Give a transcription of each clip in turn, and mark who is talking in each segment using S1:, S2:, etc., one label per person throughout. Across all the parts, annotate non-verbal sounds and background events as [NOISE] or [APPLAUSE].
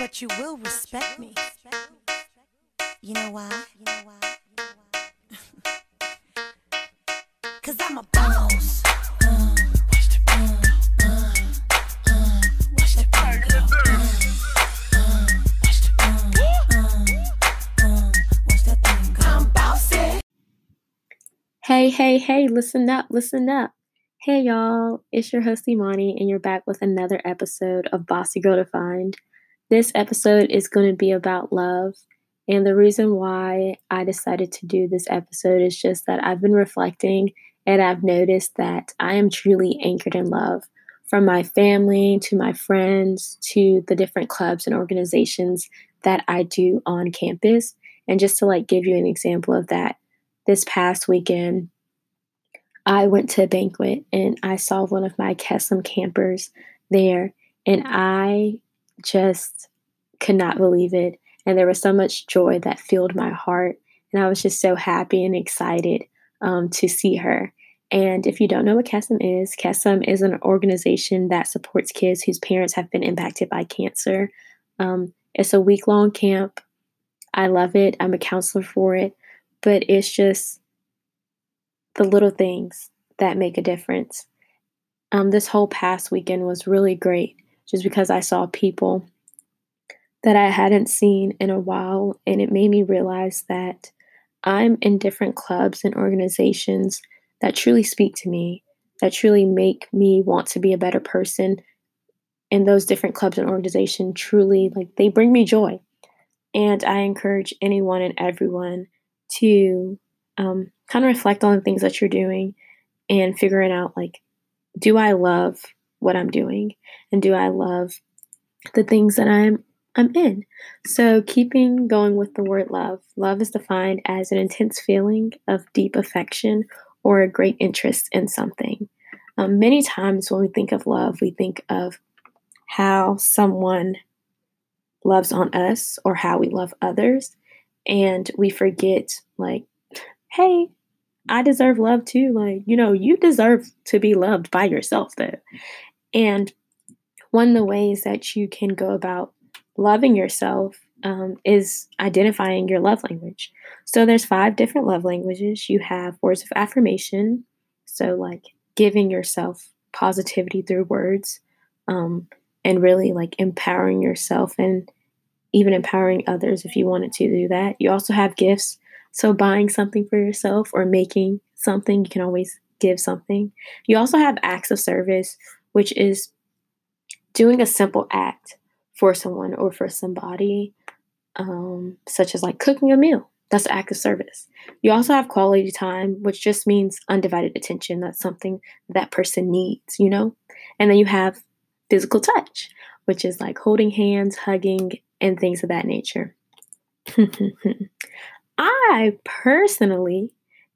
S1: but you will respect me. You know why? [LAUGHS] Cause I'm a boss.
S2: Hey, hey, hey, listen up, listen up. Hey, y'all, it's your host Imani, and you're back with another episode of Bossy Girl Defined. This episode is going to be about love, and the reason why I decided to do this episode is just that I've been reflecting and I've noticed that I am truly anchored in love from my family to my friends to the different clubs and organizations that I do on campus. And just to like give you an example of that, this past weekend, I went to a banquet and I saw one of my Kesem campers there, and I just could not believe it. And there was so much joy that filled my heart, and I was just so happy and excited um, to see her. And if you don't know what Kesem is, Kesem is an organization that supports kids whose parents have been impacted by cancer. Um, it's a week long camp. I love it. I'm a counselor for it, but it's just the little things that make a difference. Um, this whole past weekend was really great just because I saw people that I hadn't seen in a while, and it made me realize that I'm in different clubs and organizations that truly speak to me, that truly make me want to be a better person. And those different clubs and organizations truly like they bring me joy. And I encourage anyone and everyone to um, kind of reflect on the things that you're doing and figuring out like, do I love what I'm doing? And do I love the things that I'm I'm in. So, keeping going with the word love, love is defined as an intense feeling of deep affection or a great interest in something. Um, many times when we think of love, we think of how someone loves on us or how we love others. And we forget, like, hey, I deserve love too. Like, you know, you deserve to be loved by yourself, though. And one of the ways that you can go about loving yourself um, is identifying your love language. So there's five different love languages. You have words of affirmation, so like giving yourself positivity through words, um, and really like empowering yourself and even empowering others if you wanted to do that. You also have gifts, so buying something for yourself or making something, you can always give something. You also have acts of service, which is doing a simple act for someone or for somebody um, such as like cooking a meal. That's an act of service. You also have quality time, which just means undivided attention. That's something that person needs, you know? And then you have physical touch, which is like holding hands, hugging, and things of that nature. [LAUGHS] I personally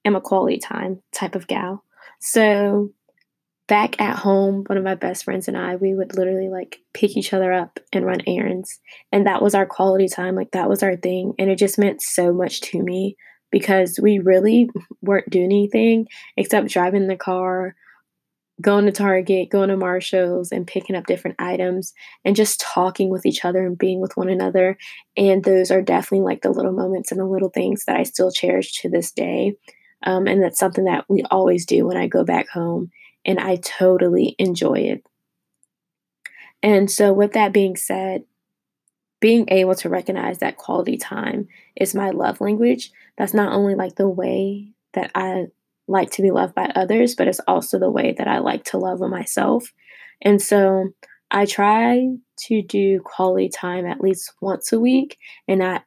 S2: am a quality time type of gal. So back at home, one of my best friends and I, we would literally like pick each other up and run errands. And that was our quality time. Like that was our thing. And it just meant so much to me because we really weren't doing anything except driving the car, going to Target, going to Marshalls, and picking up different items and just talking with each other and being with one another. And those are definitely like the little moments and the little things that I still cherish to this day. Um, and that's something that we always do when I go back home and I totally enjoy it. And so, with that being said, being able to recognize that quality time is my love language. That's not only like the way that I like to be loved by others, but it's also the way that I like to love myself. And so, I try to do quality time at least once a week and not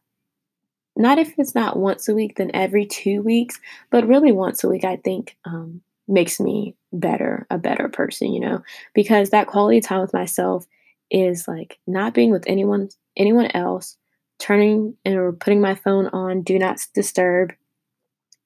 S2: not if it's not once a week then every two weeks but really once a week i think um, makes me better, a better person, you know, because that quality time with myself is like not being with anyone anyone else, turning or putting my phone on do not disturb.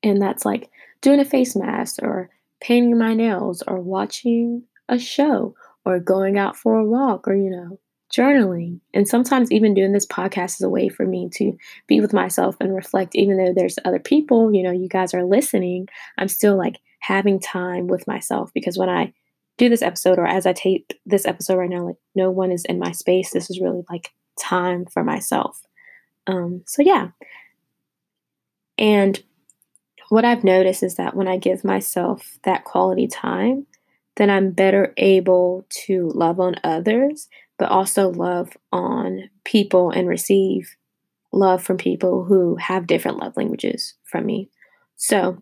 S2: And that's like doing a face mask or painting my nails or watching a show or going out for a walk or, you know, journaling. And sometimes even doing this podcast is a way for me to be with myself and reflect, even though there's other people, you know, you guys are listening, I'm still like having time with myself because when I do this episode or as I tape this episode right now, like no one is in my space. This is really like time for myself. Um, so, yeah. And what I've noticed is that when I give myself that quality time, then I'm better able to love on others, but also love on people and receive love from people who have different love languages from me. So,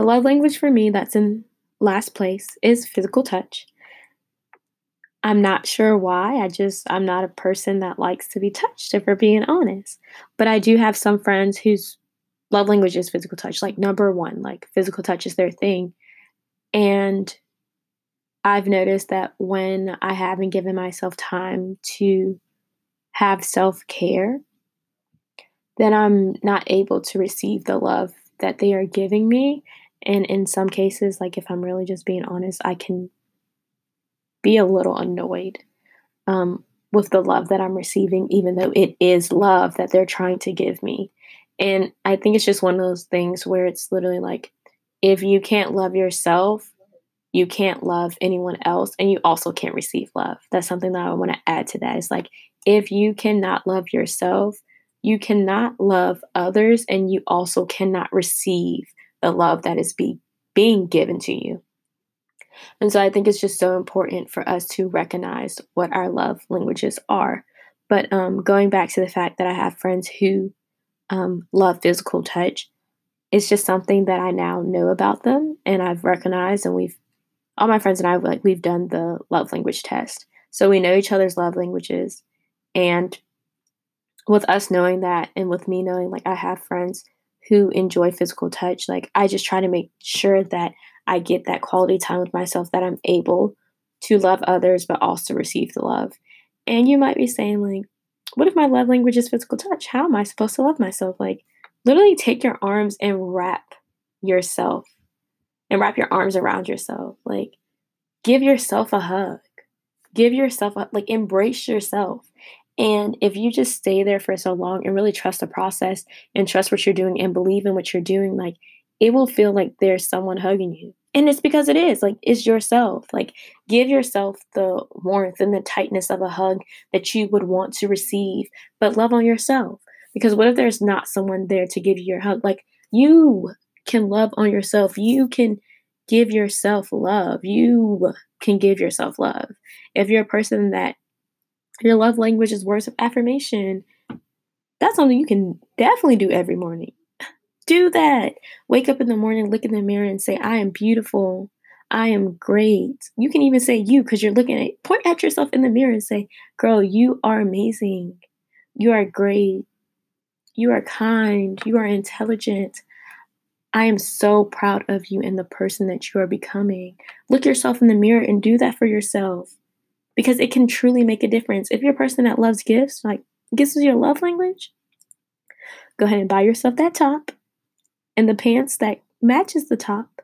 S2: the love language for me that's in last place is physical touch. I'm not sure why. I just, I'm not a person that likes to be touched, if we're being honest. But I do have some friends whose love language is physical touch, like number one, like physical touch is their thing. And I've noticed that when I haven't given myself time to have self care, then I'm not able to receive the love that they are giving me. And in some cases, like if I'm really just being honest, I can be a little annoyed um, with the love that I'm receiving, even though it is love that they're trying to give me. And I think it's just one of those things where it's literally like, if you can't love yourself, you can't love anyone else, and you also can't receive love. That's something that I want to add to that. Is like, if you cannot love yourself, you cannot love others, and you also cannot receive the love that is be, being given to you. And so I think it's just so important for us to recognize what our love languages are. But um, going back to the fact that I have friends who um, love physical touch, it's just something that I now know about them and I've recognized and we've all my friends and I like we've done the love language test. So we know each other's love languages and with us knowing that and with me knowing like I have friends who enjoy physical touch, like I just try to make sure that I get that quality time with myself that I'm able to love others but also receive the love. And you might be saying, like, what if my love language is physical touch? How am I supposed to love myself? Like, literally take your arms and wrap yourself and wrap your arms around yourself. Like, give yourself a hug. Give yourself a, like, embrace yourself. And if you just stay there for so long and really trust the process and trust what you're doing and believe in what you're doing, like, it will feel like there's someone hugging you. And it's because it is like it's yourself. Like give yourself the warmth and the tightness of a hug that you would want to receive, but love on yourself. Because what if there's not someone there to give you your hug? Like you can love on yourself. You can give yourself love. You can give yourself love. If you're a person that your love language is words of affirmation, that's something you can definitely do every morning [SIGHS] do that. Wake up in the morning, look in the mirror, and say, I am beautiful. I am great. You can even say you because you're looking at point at yourself in the mirror and say, Girl, you are amazing. You are great. You are kind. You are intelligent. I am so proud of you and the person that you are becoming. Look yourself in the mirror and do that for yourself because it can truly make a difference. If you're a person that loves gifts, like gifts is your love language, go ahead and buy yourself that top and the pants that matches the top.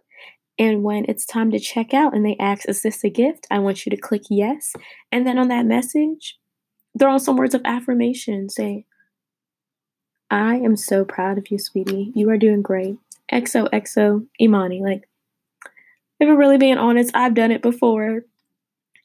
S2: And when it's time to check out and they ask, Is this a gift? I want you to click yes. And then on that message, throw on some words of affirmation. Say, I am so proud of you, sweetie. You are doing great. XOXO Imani. Like, if we're really being honest, I've done it before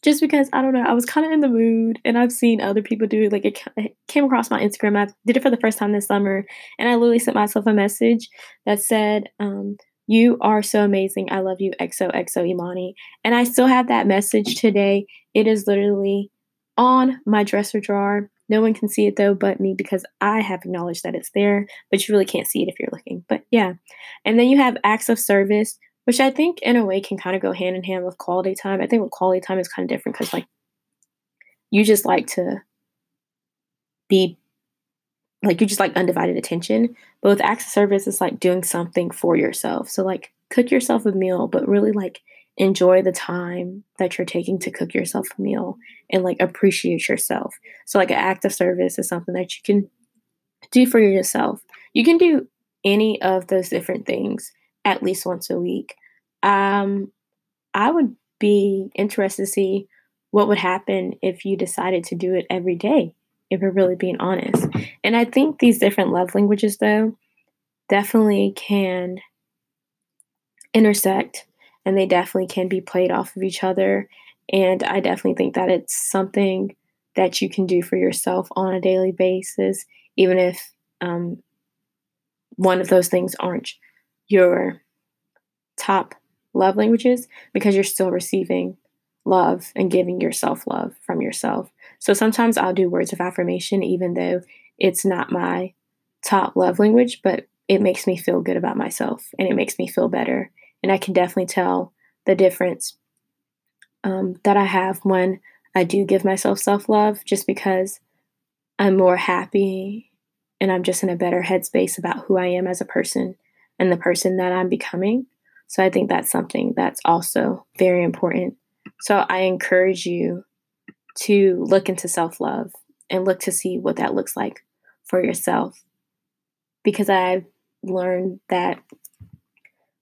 S2: just because I don't know, I was kind of in the mood and I've seen other people do it. Like it, it, came across my Instagram. I did it for the first time this summer and I literally sent myself a message that said, um, You are so amazing. I love you, XOXO Imani. And I still have that message today. It is literally on my dresser drawer. No one can see it though but me because I have acknowledged that it's there, but you really can't see it if you're looking. But yeah. And then you have acts of service, which I think in a way can kind of go hand in hand with quality time. I think with quality time is kind of different because like you just like to be like you just like undivided attention. But with acts of service, it's like doing something for yourself. So like cook yourself a meal, but really like enjoy the time that you're taking to cook yourself a meal and like appreciate yourself. So like an act of service is something that you can do for yourself. You can do any of those different things at least once a week. Um, I would be interested to see what would happen if you decided to do it every day, if we're really being honest. And I think these different love languages, though, definitely can intersect and they definitely can be played off of each other. And I definitely think that it's something that you can do for yourself on a daily basis, even if um, one of those things aren't your top love languages, because you're still receiving love and giving yourself love from yourself. So sometimes I'll do words of affirmation, even though it's not my top love language, but it makes me feel good about myself and it makes me feel better. And I can definitely tell the difference um, that I have when I do give myself self love just because I'm more happy and I'm just in a better headspace about who I am as a person and the person that I'm becoming. So I think that's something that's also very important. So I encourage you to look into self love and look to see what that looks like for yourself. Because I've learned that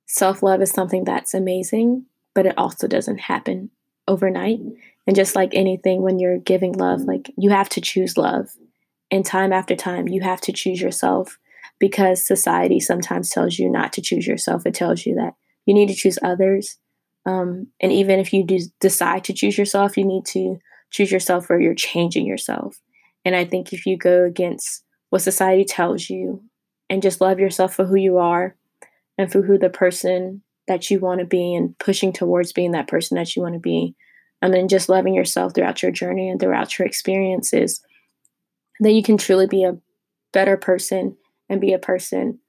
S2: self love is something that's amazing, but it also doesn't happen overnight. And just like anything, when you're giving love, like you have to choose love. And time after time, you have to choose yourself because society sometimes tells you not to choose yourself. It tells you that you need to choose others. Um, and even if you do decide to choose yourself, you need to choose yourself or you're changing yourself. And I think if you go against what society tells you and just love yourself for who you are and for who the person that you want to be and pushing towards being that person that you want to be, and then just loving yourself throughout your journey and throughout your experiences, then you can truly be a better person and be a person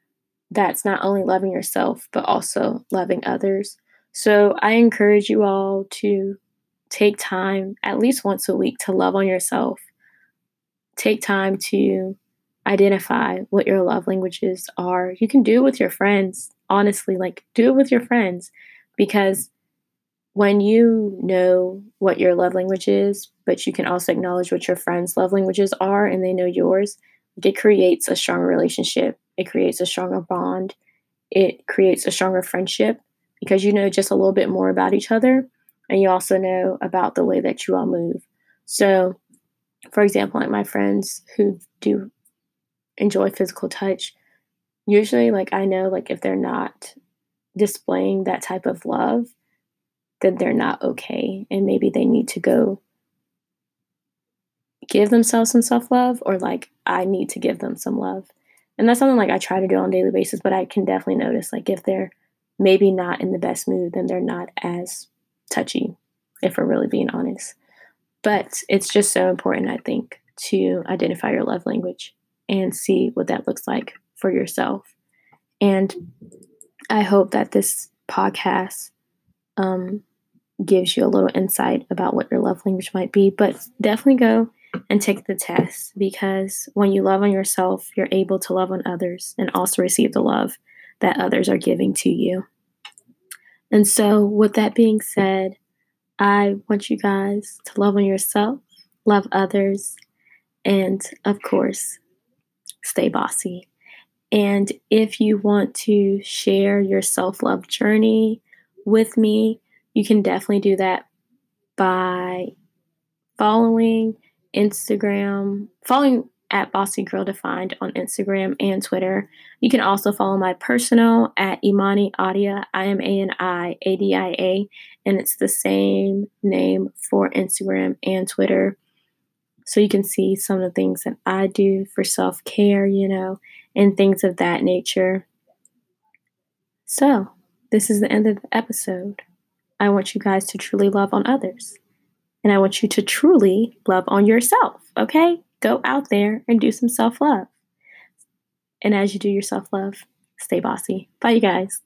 S2: that's not only loving yourself, but also loving others. So I encourage you all to take time at least once a week to love on yourself. Take time to identify what your love languages are. You can do it with your friends, honestly, like do it with your friends because when you know what your love language is, but you can also acknowledge what your friends' love languages are and they know yours, it creates a stronger relationship. It creates a stronger bond. It creates a stronger friendship because you know just a little bit more about each other and you also know about the way that you all move. So, for example, like my friends who do enjoy physical touch, usually like I know like if they're not displaying that type of love, then they're not okay and maybe they need to go give themselves some self-love or like I need to give them some love. And that's something like I try to do on a daily basis, but I can definitely notice like if they're maybe not in the best mood, then they're not as touchy, if we're really being honest. But it's just so important, I think, to identify your love language and see what that looks like for yourself. And I hope that this podcast um, gives you a little insight about what your love language might be. But definitely go and take the test because when you love on yourself, you're able to love on others and also receive the love that others are giving to you. And so, with that being said, I want you guys to love on yourself, love others, and of course, stay bossy. And if you want to share your self love journey with me, you can definitely do that by following Instagram, following at Bossy Girl Defined on Instagram and Twitter. You can also follow my personal at Imani Adia, I M A N I A D I A, and it's the same name for Instagram and Twitter. So you can see some of the things that I do for self care, you know, and things of that nature. So, this is the end of the episode. I want you guys to truly love on others. And I want you to truly love on yourself, okay? Go out there and do some self love. And as you do your self love, stay bossy. Bye, you guys.